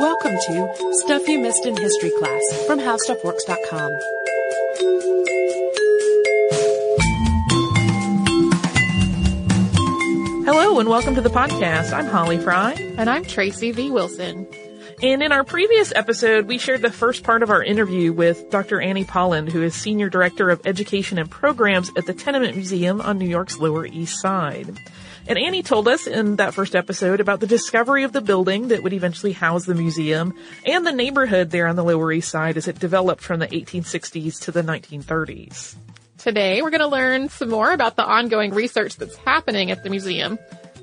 Welcome to Stuff You Missed in History Class from HowStuffWorks.com. Hello and welcome to the podcast. I'm Holly Fry. And I'm Tracy V. Wilson. And in our previous episode, we shared the first part of our interview with Dr. Annie Polland, who is Senior Director of Education and Programs at the Tenement Museum on New York's Lower East Side. And Annie told us in that first episode about the discovery of the building that would eventually house the museum and the neighborhood there on the Lower East Side as it developed from the 1860s to the 1930s. Today, we're going to learn some more about the ongoing research that's happening at the museum,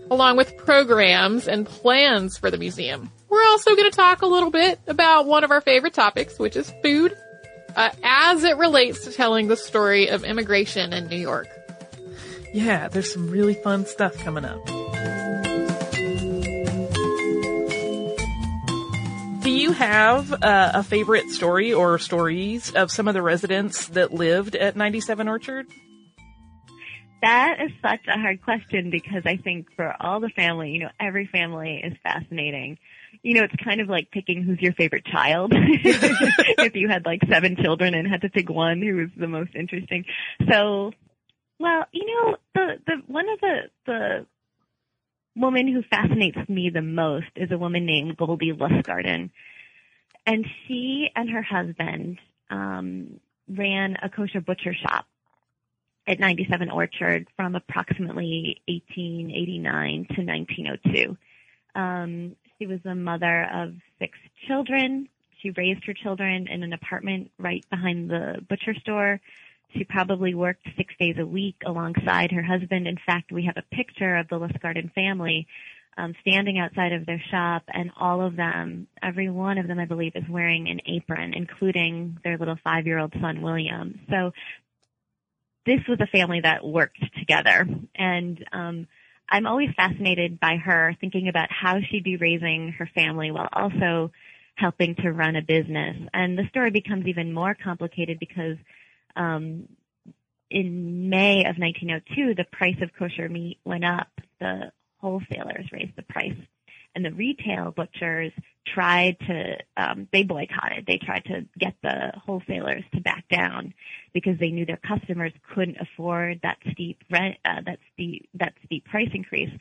along with programs and plans for the museum. We're also going to talk a little bit about one of our favorite topics, which is food, uh, as it relates to telling the story of immigration in New York yeah, there's some really fun stuff coming up. Do you have uh, a favorite story or stories of some of the residents that lived at 97 Orchard? That is such a hard question because I think for all the family, you know, every family is fascinating. You know, it's kind of like picking who's your favorite child. if you had like seven children and had to pick one who was the most interesting. So well, you know, the the one of the the woman who fascinates me the most is a woman named Goldie Lustgarten, and she and her husband um, ran a kosher butcher shop at 97 Orchard from approximately 1889 to 1902. Um, she was the mother of six children. She raised her children in an apartment right behind the butcher store. She probably worked six days a week alongside her husband. In fact, we have a picture of the Lustgarten family um, standing outside of their shop, and all of them, every one of them, I believe, is wearing an apron, including their little five-year-old son, William. So this was a family that worked together, and um, I'm always fascinated by her, thinking about how she'd be raising her family while also helping to run a business. And the story becomes even more complicated because um, in May of 1902, the price of kosher meat went up. The wholesalers raised the price, and the retail butchers tried to um, they boycotted. They tried to get the wholesalers to back down because they knew their customers couldn't afford that steep rent, uh, that steep that steep price increase.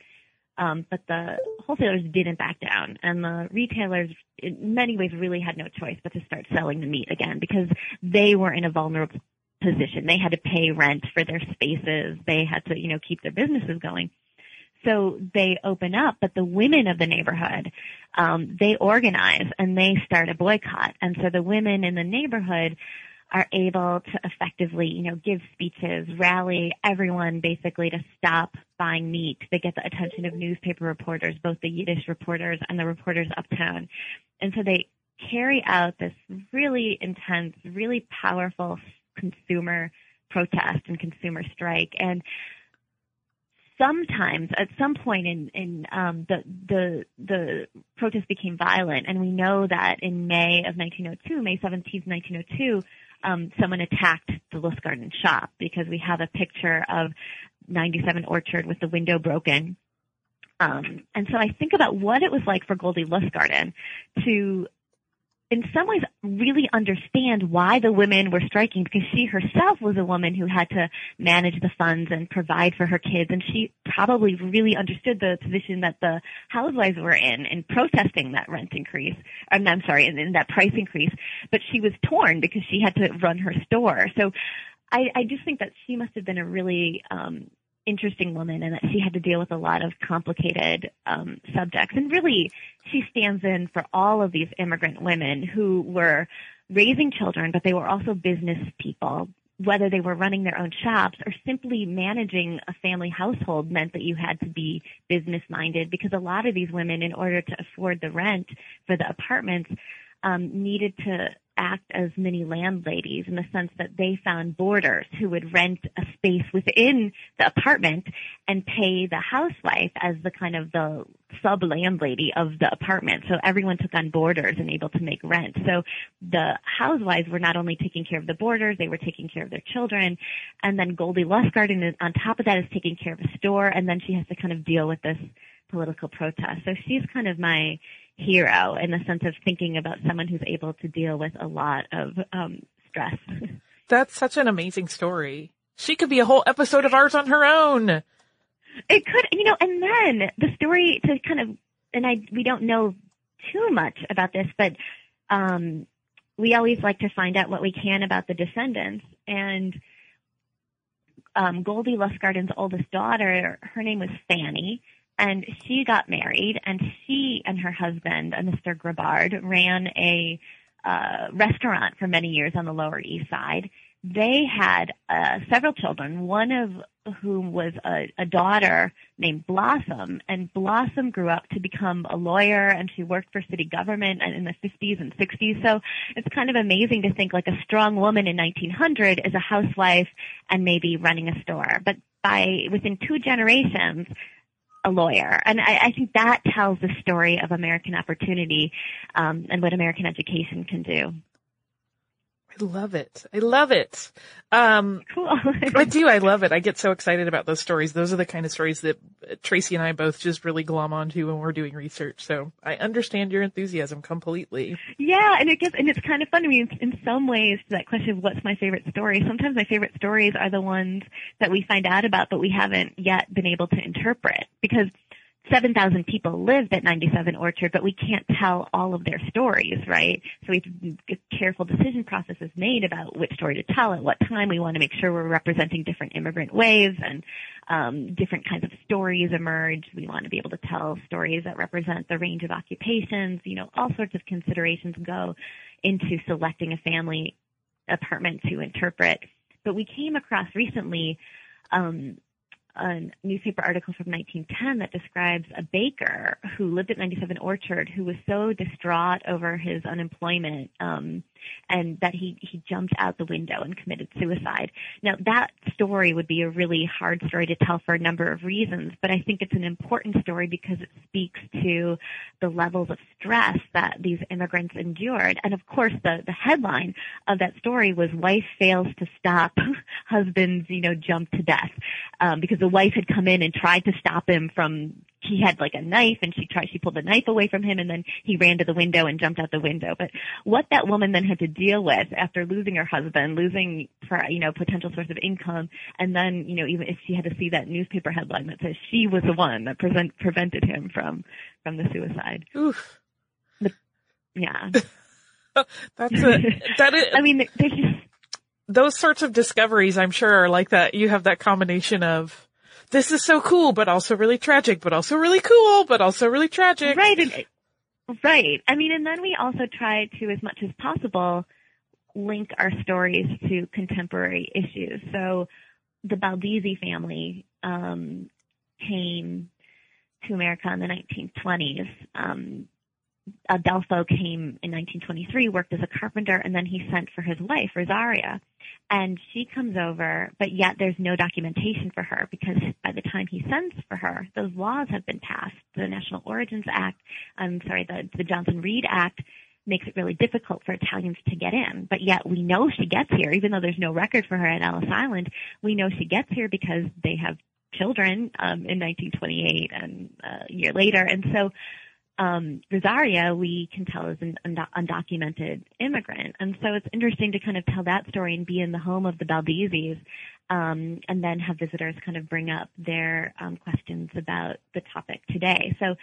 Um, but the wholesalers didn't back down, and the retailers, in many ways, really had no choice but to start selling the meat again because they were in a vulnerable position. They had to pay rent for their spaces. They had to, you know, keep their businesses going. So they open up, but the women of the neighborhood, um, they organize and they start a boycott. And so the women in the neighborhood are able to effectively, you know, give speeches, rally everyone basically to stop buying meat. They get the attention of newspaper reporters, both the Yiddish reporters and the reporters uptown. And so they carry out this really intense, really powerful consumer protest and consumer strike. And sometimes at some point in, in um, the the the protest became violent, and we know that in May of 1902, May 17th, 1902, um, someone attacked the Lustgarten shop because we have a picture of 97 Orchard with the window broken. Um, and so I think about what it was like for Goldie Lustgarten to in some ways really understand why the women were striking because she herself was a woman who had to manage the funds and provide for her kids and she probably really understood the position that the housewives were in in protesting that rent increase I'm, I'm sorry in, in that price increase but she was torn because she had to run her store. So I, I just think that she must have been a really um, interesting woman and that she had to deal with a lot of complicated um, subjects. And really, she stands in for all of these immigrant women who were raising children, but they were also business people. Whether they were running their own shops or simply managing a family household meant that you had to be business minded because a lot of these women, in order to afford the rent for the apartments, um, needed to act as mini landladies in the sense that they found boarders who would rent a space within the apartment and pay the housewife as the kind of the sub landlady of the apartment. So everyone took on boarders and able to make rent. So the housewives were not only taking care of the boarders, they were taking care of their children. And then Goldie Lustgarten on top of that is taking care of a store and then she has to kind of deal with this political protest. So she's kind of my hero in the sense of thinking about someone who's able to deal with a lot of um, stress. That's such an amazing story. She could be a whole episode of ours on her own. It could, you know, and then the story to kind of, and I, we don't know too much about this, but, um, we always like to find out what we can about the descendants and, um, Goldie Lustgarten's oldest daughter, her name was Fanny, and she got married, and she and her husband, uh, Mr. Grabard, ran a uh, restaurant for many years on the Lower East Side. They had uh, several children, one of whom was a, a daughter named Blossom, and Blossom grew up to become a lawyer, and she worked for city government in the 50s and 60s. So it's kind of amazing to think like a strong woman in 1900 is a housewife and maybe running a store, but by within two generations, a lawyer. And I, I think that tells the story of American opportunity um, and what American education can do. I love it. I love it. Um, cool. I do. I love it. I get so excited about those stories. Those are the kind of stories that Tracy and I both just really glom onto when we're doing research. So I understand your enthusiasm completely. Yeah, and it gets and it's kind of fun. I mean, in some ways, that question of what's my favorite story. Sometimes my favorite stories are the ones that we find out about, but we haven't yet been able to interpret because 7,000 people lived at 97 Orchard, but we can't tell all of their stories, right? So we have careful decision processes made about which story to tell at what time. We want to make sure we're representing different immigrant waves and um, different kinds of stories emerge. We want to be able to tell stories that represent the range of occupations. You know, all sorts of considerations go into selecting a family apartment to interpret. But we came across recently um, a newspaper article from 1910 that describes a baker who lived at 97 Orchard who was so distraught over his unemployment um, and that he he jumped out the window and committed suicide. Now that story would be a really hard story to tell for a number of reasons, but I think it's an important story because it speaks to the levels of stress that these immigrants endured. And of course, the the headline of that story was "Wife fails to stop husband's you know jump to death," um, because the wife had come in and tried to stop him from he had like a knife and she tried she pulled the knife away from him and then he ran to the window and jumped out the window. But what that woman then had to deal with after losing her husband losing for you know potential source of income and then you know even if she had to see that newspaper headline that says she was the one that present, prevented him from from the suicide. Oof. The, yeah. That's a that is i mean there's just those sorts of discoveries i'm sure are like that you have that combination of this is so cool, but also really tragic, but also really cool, but also really tragic. Right. And, right. I mean, and then we also try to, as much as possible, link our stories to contemporary issues. So the Baldizzi family um, came to America in the 1920s. Um, Adolfo came in 1923, worked as a carpenter, and then he sent for his wife, Rosaria. And she comes over, but yet there's no documentation for her because by the time he sends for her, those laws have been passed. The National Origins Act, I'm sorry, the, the Johnson-Reed Act makes it really difficult for Italians to get in. But yet we know she gets here, even though there's no record for her at Ellis Island, we know she gets here because they have children um, in 1928 and uh, a year later. And so um, Rosaria, we can tell is an undocumented immigrant. And so it's interesting to kind of tell that story and be in the home of the Baldizzis, um, and then have visitors kind of bring up their um, questions about the topic today. So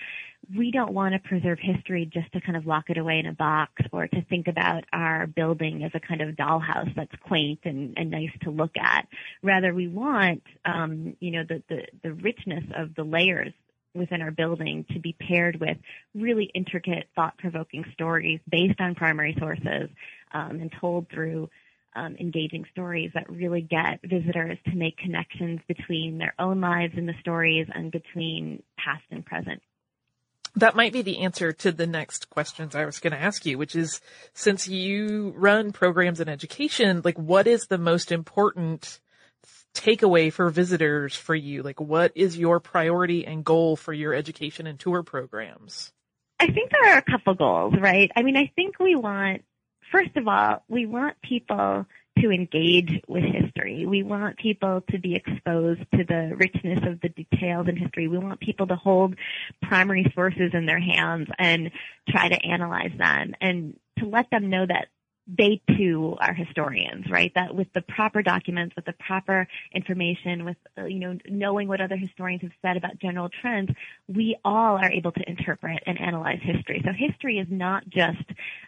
we don't want to preserve history just to kind of lock it away in a box or to think about our building as a kind of dollhouse that's quaint and, and nice to look at. Rather, we want, um, you know, the, the, the richness of the layers within our building to be paired with really intricate, thought-provoking stories based on primary sources um, and told through um, engaging stories that really get visitors to make connections between their own lives and the stories and between past and present. That might be the answer to the next questions I was going to ask you, which is since you run programs in education, like what is the most important takeaway for visitors for you? Like what is your priority and goal for your education and tour programs? I think there are a couple goals, right? I mean, I think we want, first of all, we want people to engage with history. We want people to be exposed to the richness of the details in history. We want people to hold primary sources in their hands and try to analyze them and to let them know that they too are historians, right? That with the proper documents, with the proper information, with, uh, you know, knowing what other historians have said about general trends, we all are able to interpret and analyze history. So history is not just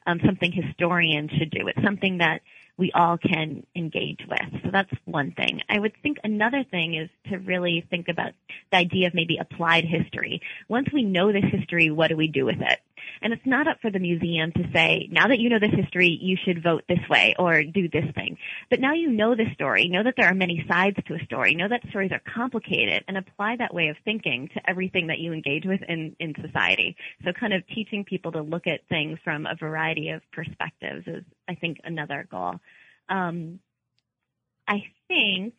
um, something historians should do. It's something that we all can engage with. So that's one thing. I would think another thing is to really think about the idea of maybe applied history. Once we know this history, what do we do with it? And it's not up for the museum to say, now that you know this history, you should vote this way or do this thing. But now you know the story, know that there are many sides to a story, know that stories are complicated, and apply that way of thinking to everything that you engage with in, in society. So kind of teaching people to look at things from a variety of perspectives is, I think, another goal. Um, I think,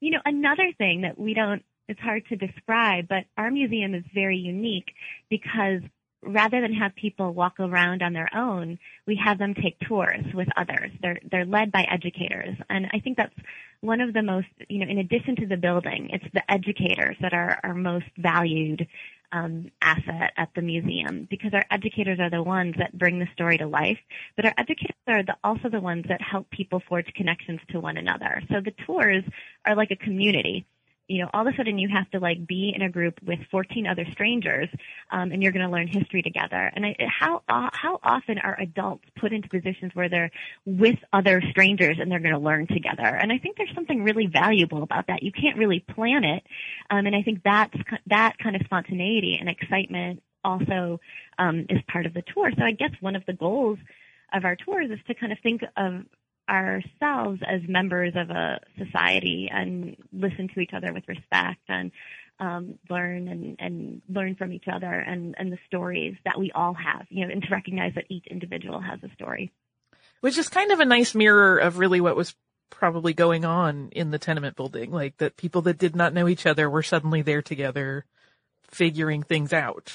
you know, another thing that we don't it's hard to describe, but our museum is very unique because rather than have people walk around on their own, we have them take tours with others. They're they're led by educators, and I think that's one of the most you know. In addition to the building, it's the educators that are our most valued um, asset at the museum because our educators are the ones that bring the story to life, but our educators are the, also the ones that help people forge connections to one another. So the tours are like a community you know, all of a sudden you have to like be in a group with 14 other strangers, um, and you're going to learn history together. And I, how uh, how often are adults put into positions where they're with other strangers and they're going to learn together? And I think there's something really valuable about that. You can't really plan it, um, and I think that's that kind of spontaneity and excitement also um, is part of the tour. So I guess one of the goals of our tours is to kind of think of ourselves as members of a society and listen to each other with respect and um, learn and, and learn from each other and, and the stories that we all have, you know, and to recognize that each individual has a story. Which is kind of a nice mirror of really what was probably going on in the tenement building, like that people that did not know each other were suddenly there together figuring things out.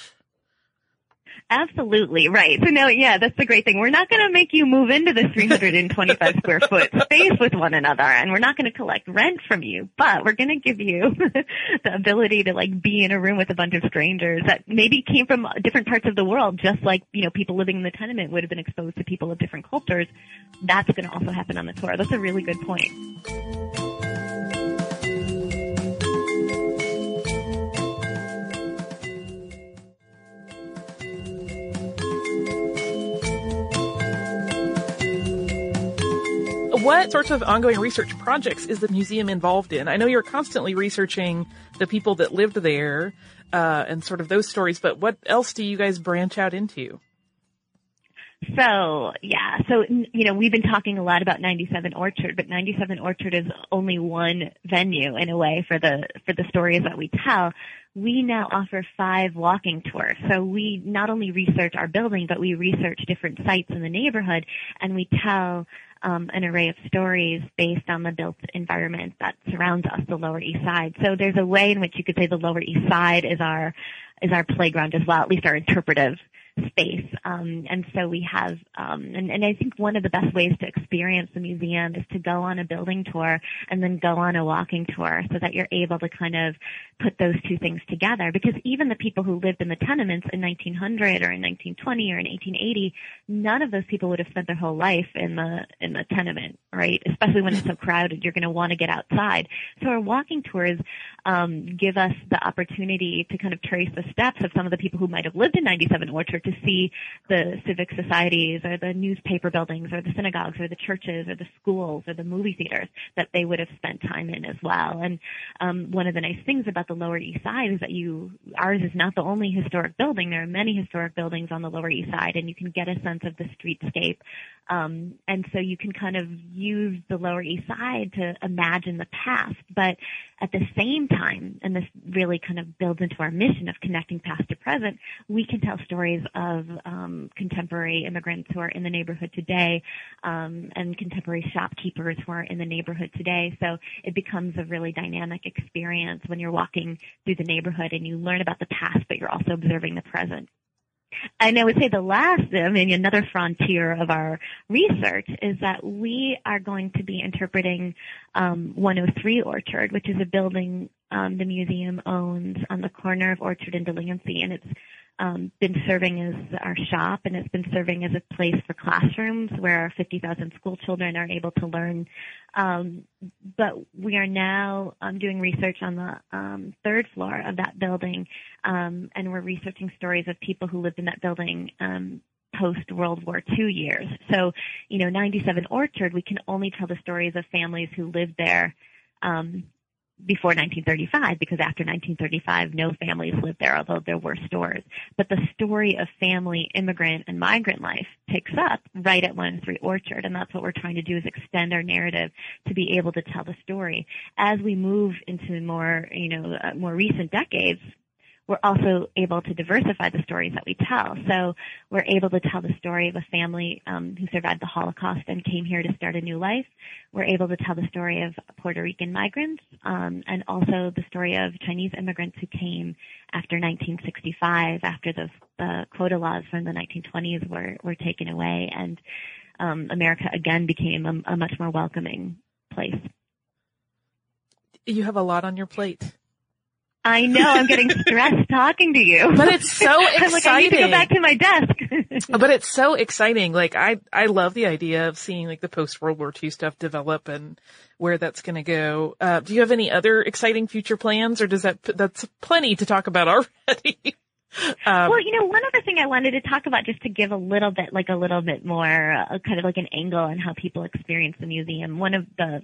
Absolutely right. So now, yeah, that's the great thing. We're not going to make you move into the 325 square foot space with one another, and we're not going to collect rent from you, but we're going to give you the ability to like be in a room with a bunch of strangers that maybe came from different parts of the world, just like you know people living in the tenement would have been exposed to people of different cultures. That's going to also happen on the tour. That's a really good point. What sorts of ongoing research projects is the museum involved in? I know you're constantly researching the people that lived there uh, and sort of those stories, but what else do you guys branch out into? So yeah, so you know we've been talking a lot about 97 Orchard, but 97 Orchard is only one venue in a way for the for the stories that we tell. We now offer five walking tours. So we not only research our building, but we research different sites in the neighborhood, and we tell um, an array of stories based on the built environment that surrounds us, the Lower East Side. So there's a way in which you could say the Lower East Side is our is our playground as well, at least our interpretive space. Um, and so we have, um, and, and I think one of the best ways to experience the museum is to go on a building tour and then go on a walking tour so that you're able to kind of put those two things together. Because even the people who lived in the tenements in 1900 or in 1920 or in 1880, none of those people would have spent their whole life in the, in the tenement, right? Especially when it's so crowded, you're going to want to get outside. So our walking tours, um, give us the opportunity to kind of trace the steps of some of the people who might have lived in 97 Orchard to see the civic societies or the newspaper buildings or the synagogues or the churches or the schools or the movie theaters that they would have spent time in as well. And um, one of the nice things about the Lower East Side is that you ours is not the only historic building. There are many historic buildings on the Lower East Side, and you can get a sense of the streetscape. Um, and so you can kind of use the Lower East Side to imagine the past, but at the same time, and this really kind of builds into our mission of connecting past to present, we can tell stories of um, contemporary immigrants who are in the neighborhood today um, and contemporary shopkeepers who are in the neighborhood today. So it becomes a really dynamic experience when you're walking through the neighborhood and you learn about the past, but you're also observing the present. And I would say the last, I mean, another frontier of our research is that we are going to be interpreting um, 103 Orchard, which is a building um, the museum owns on the corner of Orchard and Delancey, and it's um, been serving as our shop and it's been serving as a place for classrooms where our 50,000 school children are able to learn. Um, but we are now um, doing research on the um, third floor of that building, um, and we're researching stories of people who lived in that building um, post World War II years. So, you know, 97 Orchard, we can only tell the stories of families who lived there um, before 1935 because after 1935 no families lived there although there were stores. But the story of family immigrant and migrant life picks up right at 103 orchard and that's what we're trying to do is extend our narrative to be able to tell the story. As we move into more you know uh, more recent decades we're also able to diversify the stories that we tell. So we're able to tell the story of a family um, who survived the Holocaust and came here to start a new life. We're able to tell the story of Puerto Rican migrants um, and also the story of Chinese immigrants who came after 1965, after the, the quota laws from the 1920s were, were taken away, and um, America again became a, a much more welcoming place. You have a lot on your plate. I know. I'm getting stressed talking to you. But it's so exciting. Like, I need to go back to my desk. but it's so exciting. Like I, I love the idea of seeing like the post World War II stuff develop and where that's going to go. Uh, do you have any other exciting future plans or does that, that's plenty to talk about already? Um, well, you know, one other thing I wanted to talk about just to give a little bit, like a little bit more, uh, kind of like an angle on how people experience the museum. One of the,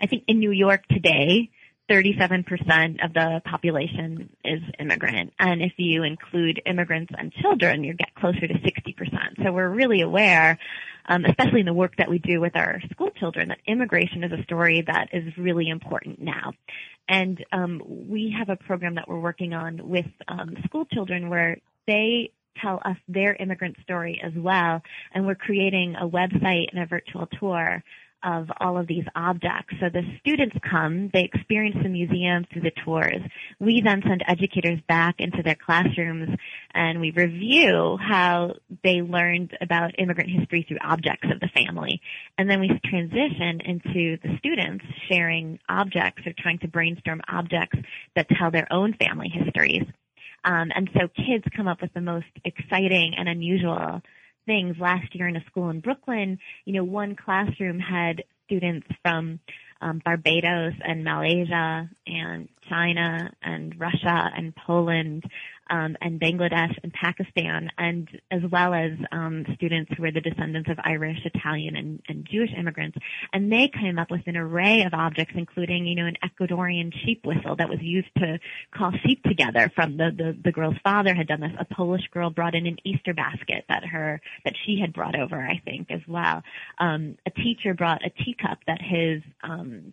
I think in New York today, 37% of the population is immigrant. And if you include immigrants and children, you get closer to 60%. So we're really aware, um, especially in the work that we do with our school children, that immigration is a story that is really important now. And um, we have a program that we're working on with um, school children where they tell us their immigrant story as well. And we're creating a website and a virtual tour of all of these objects. So the students come, they experience the museum through the tours. We then send educators back into their classrooms and we review how they learned about immigrant history through objects of the family. And then we transition into the students sharing objects or trying to brainstorm objects that tell their own family histories. Um, and so kids come up with the most exciting and unusual things last year in a school in Brooklyn. You know, one classroom had students from um, Barbados and Malaysia and China and Russia and Poland um, and Bangladesh and Pakistan, and as well as um, students who were the descendants of Irish, Italian, and, and Jewish immigrants. And they came up with an array of objects, including, you know, an Ecuadorian sheep whistle that was used to call sheep together. From the the, the girl's father had done this. A Polish girl brought in an Easter basket that her that she had brought over, I think, as well. Um, a teacher brought a teacup that his um,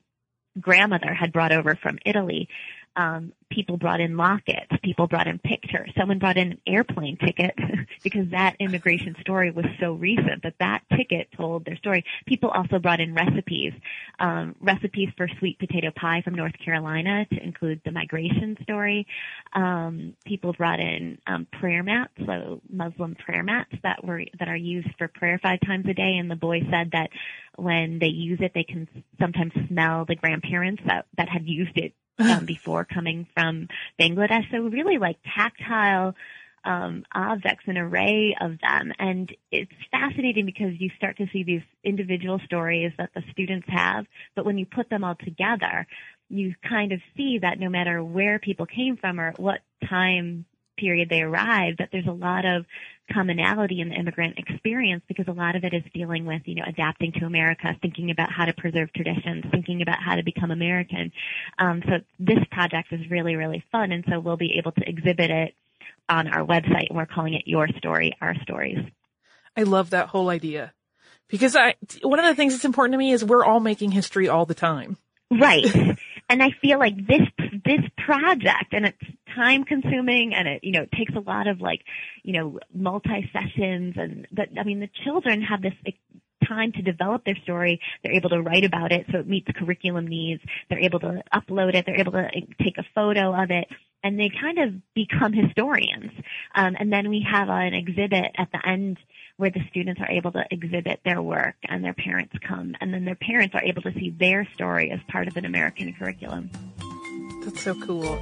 grandmother had brought over from Italy um, people brought in lockets, people brought in pictures, someone brought in an airplane ticket because that immigration story was so recent that that ticket told their story. People also brought in recipes, um, recipes for sweet potato pie from North Carolina to include the migration story. Um, people brought in um, prayer mats, so Muslim prayer mats that were that are used for prayer five times a day. And the boy said that when they use it, they can sometimes smell the grandparents that that had used it um, before coming from Bangladesh. So really like tactile um, objects, an array of them. And it's fascinating because you start to see these individual stories that the students have, but when you put them all together, you kind of see that no matter where people came from or what time period they arrived, that there's a lot of commonality in the immigrant experience because a lot of it is dealing with, you know, adapting to America, thinking about how to preserve traditions, thinking about how to become American. Um, so this project is really, really fun, and so we'll be able to exhibit it on our website, and we're calling it Your Story, Our Stories. I love that whole idea because I one of the things that's important to me is we're all making history all the time. Right. and I feel like this this project and it's time consuming and it you know it takes a lot of like you know multi sessions and but I mean the children have this time to develop their story. They're able to write about it so it meets curriculum needs. They're able to upload it. They're able to take a photo of it and they kind of become historians. Um, and then we have an exhibit at the end where the students are able to exhibit their work and their parents come and then their parents are able to see their story as part of an American curriculum. That's so cool.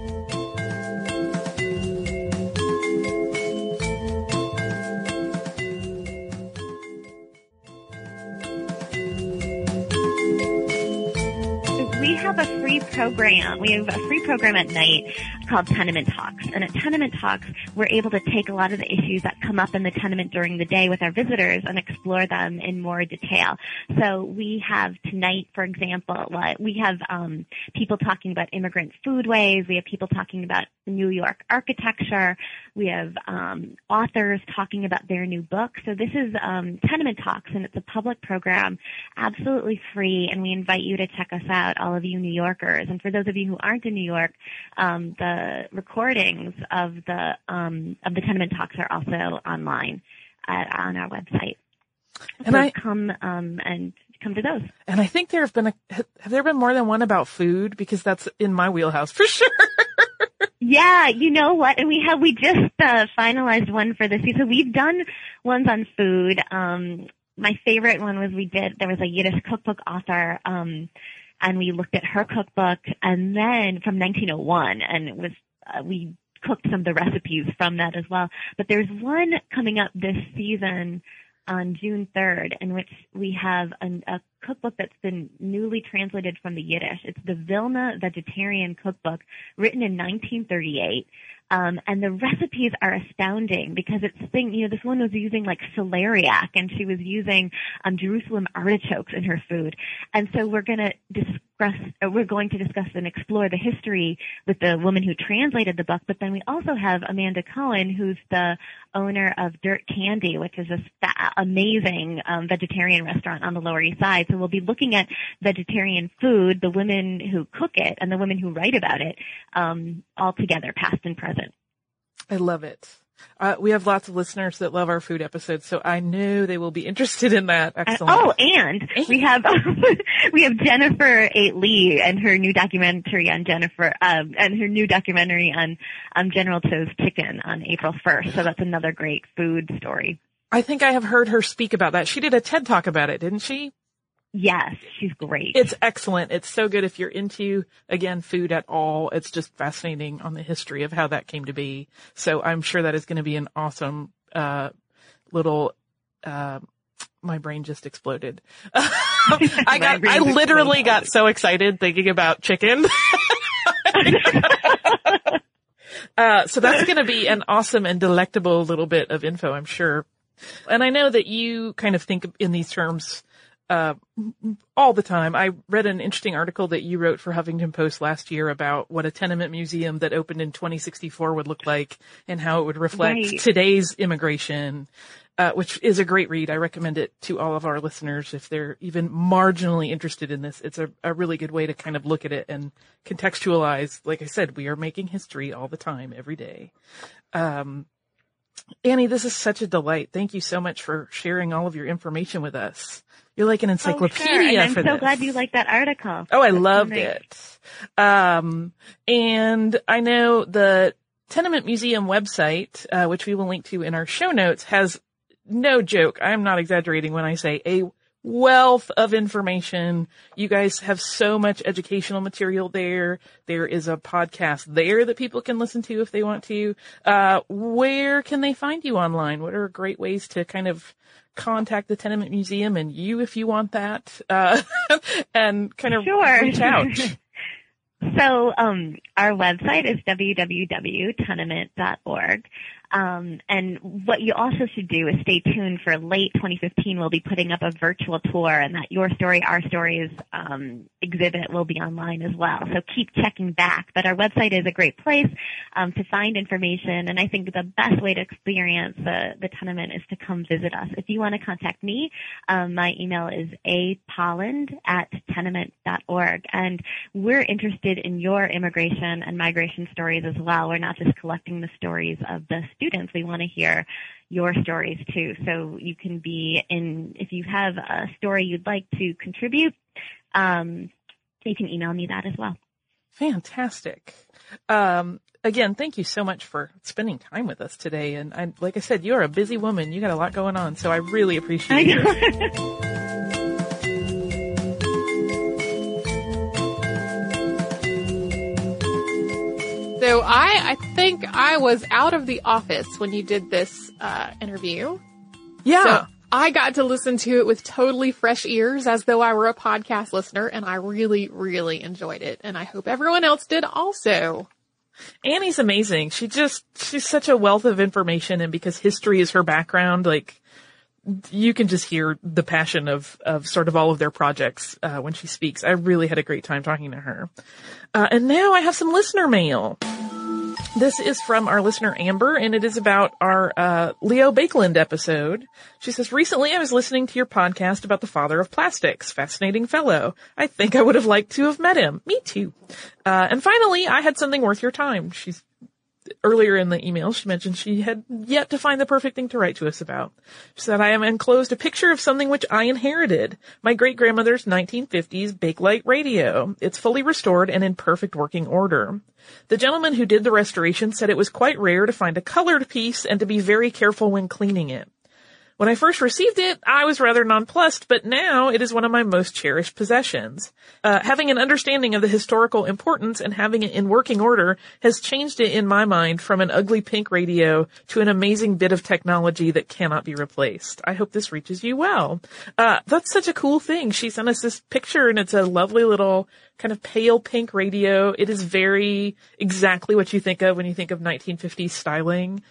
we have a free program. We have a free program at night called Tenement Talks. And at Tenement Talks, we're able to take a lot of the issues that come up in the tenement during the day with our visitors and explore them in more detail. So we have tonight, for example, we have um, people talking about immigrant foodways. We have people talking about New York architecture. We have um, authors talking about their new book. So this is um, Tenement Talks, and it's a public program, absolutely free. And we invite you to check us out, all of you New Yorkers. And for those of you who aren't in New York, um, the recordings of the um, of the Tenement Talks are also online at, on our website. And so I come um, and come to those. And I think there have been a, have there been more than one about food because that's in my wheelhouse for sure. Yeah, you know what? And we have we just uh, finalized one for this season. We've done ones on food. Um, my favorite one was we did. There was a Yiddish cookbook author, um, and we looked at her cookbook, and then from 1901, and it was uh, we cooked some of the recipes from that as well. But there's one coming up this season on June 3rd in which we have an, a cookbook that's been newly translated from the Yiddish. It's the Vilna Vegetarian Cookbook written in 1938. Um, and the recipes are astounding because it's thing, you know, this one was using like celeriac and she was using um, Jerusalem artichokes in her food. And so we're going to discuss, uh, we're going to discuss and explore the history with the woman who translated the book. But then we also have Amanda Cohen, who's the owner of Dirt Candy, which is a fa- amazing um, vegetarian restaurant on the Lower East Side. So we'll be looking at vegetarian food, the women who cook it, and the women who write about it, um, all together, past and present. I love it. Uh, we have lots of listeners that love our food episodes, so I know they will be interested in that. Excellent. Uh, oh, and we have we have Jennifer Eight Lee and her new documentary on Jennifer um, and her new documentary on um, General Tso's chicken on April first. So that's another great food story. I think I have heard her speak about that. She did a TED talk about it, didn't she? Yes, she's great. It's excellent. It's so good if you're into, again, food at all. It's just fascinating on the history of how that came to be. So I'm sure that is going to be an awesome, uh, little, uh, my brain just exploded. I got, I literally got so excited thinking about chicken. uh, so that's going to be an awesome and delectable little bit of info, I'm sure. And I know that you kind of think in these terms uh, all the time. I read an interesting article that you wrote for Huffington Post last year about what a tenement museum that opened in 2064 would look like and how it would reflect Right. today's immigration, uh, which is a great read. I recommend it to all of our listeners if they're even marginally interested in this. It's a, a really good way to kind of look at it and contextualize. Like I said, we are making history all the time, every day. Um, Annie, this is such a delight. Thank you so much for sharing all of your information with us. You're like an Oh, encyclopedia sure. And I'm so this. glad you liked that article. Oh, I That's loved it. Um, and I know the Tenement Museum website, uh, which we will link to in our show notes, has no joke. I'm not exaggerating when I say a wealth of information. You guys have so much educational material there. There is a podcast there that people can listen to if they want to. Uh, where can they find you online? What are great ways to kind of contact the Tenement Museum and you if you want that, uh, and kind of Sure. reach out. So um, our website is www.tenement.org. Um, and what you also should do is stay tuned for late 2015. We'll be putting up a virtual tour, and that Your Story, Our Stories um, exhibit will be online as well. So keep checking back. But our website is a great place um, to find information, and I think the best way to experience the, the tenement is to come visit us. If you want to contact me, um, my email is apolland at tenement.org, and we're interested in your immigration and migration stories as well. We're not just collecting the stories of the students. We want to hear your stories too. So you can be in, if you have a story you'd like to contribute, um, you can email me that as well. Fantastic. Um, again, thank you so much for spending time with us today. And I, like I said, you're a busy woman. You got a lot going on, so I really appreciate it. So I, I think I was out of the office when you did this uh, interview. Yeah. So I got to listen to it with totally fresh ears as though I were a podcast listener and I really, really enjoyed it. And I hope everyone else did also. Annie's amazing. She just, she's such a wealth of information and because history is her background, like, you can just hear the passion of, of sort of all of their projects, uh, when she speaks. I really had a great time talking to her. Uh, and now I have some listener mail. This is from our listener Amber, and it is about our uh, Leo Baekeland episode. She says, "Recently, I was listening to your podcast about the father of plastics. Fascinating fellow. I think I would have liked to have met him. Me too. Uh, and finally, I had something worth your time." She's earlier in the email, she mentioned she had yet to find the perfect thing to write to us about. She said, I am enclosed a picture of something which I inherited. My great grandmother's 1950s Bakelite radio. It's fully restored and in perfect working order. The gentleman who did the restoration said it was quite rare to find a colored piece and to be very careful when cleaning it. When I first received it, I was rather nonplussed, but now it is one of my most cherished possessions. Uh, having an understanding of the historical importance and having it in working order has changed it in my mind from an ugly pink radio to an amazing bit of technology that cannot be replaced. I hope this reaches you well. Uh, that's such a cool thing. She sent us this picture and it's a lovely little kind of pale pink radio. It is very exactly what you think of when you think of 1950s styling.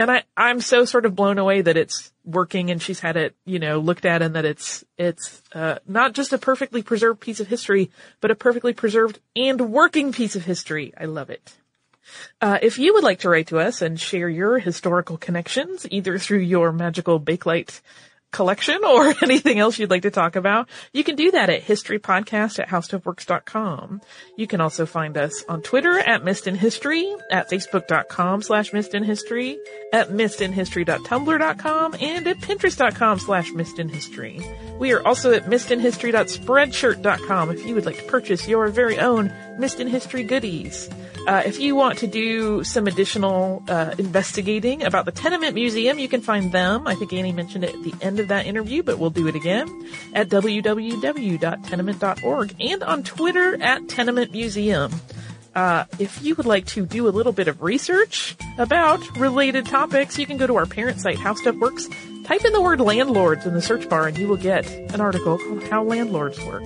And I, I'm so sort of blown away that it's working and she's had it, you know, looked at and that it's, it's, uh, not just a perfectly preserved piece of history, but a perfectly preserved and working piece of history. I love it. Uh, if you would like to write to us and share your historical connections, either through your magical Bakelite collection or anything else you'd like to talk about, you can do that at historypodcast at howstuffworks.com. You can also find us on Twitter at Missed in History, at facebook.com slash Missed in History, at missedinhistory.tumblr.com, and at pinterest.com slash Missed in History. We are also at missedinhistory.spreadshirt.com if you would like to purchase your very own Missed in History goodies. Uh, if you want to do some additional uh, investigating about the Tenement Museum, you can find them. I think Annie mentioned it at the end of that interview, but we'll do it again at www.tenement.org and on Twitter at Tenement Museum. Uh, if you would like to do a little bit of research about related topics, you can go to our parent site, How Stuff Works. Type in the word landlords in the search bar and you will get an article called How Landlords Work.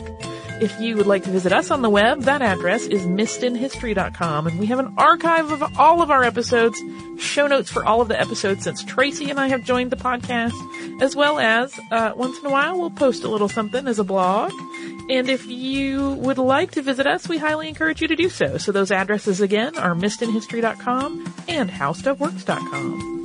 If you would like to visit us on the web, that address is missedinhistory.com and we have an archive of all of our episodes, show notes for all of the episodes since Tracy and I have joined the podcast, as well as, uh, once in a while we'll post a little something as a blog. And if you would like to visit us, we highly encourage you to do so. So those addresses again are missedinhistory.com and howstuffworks.com.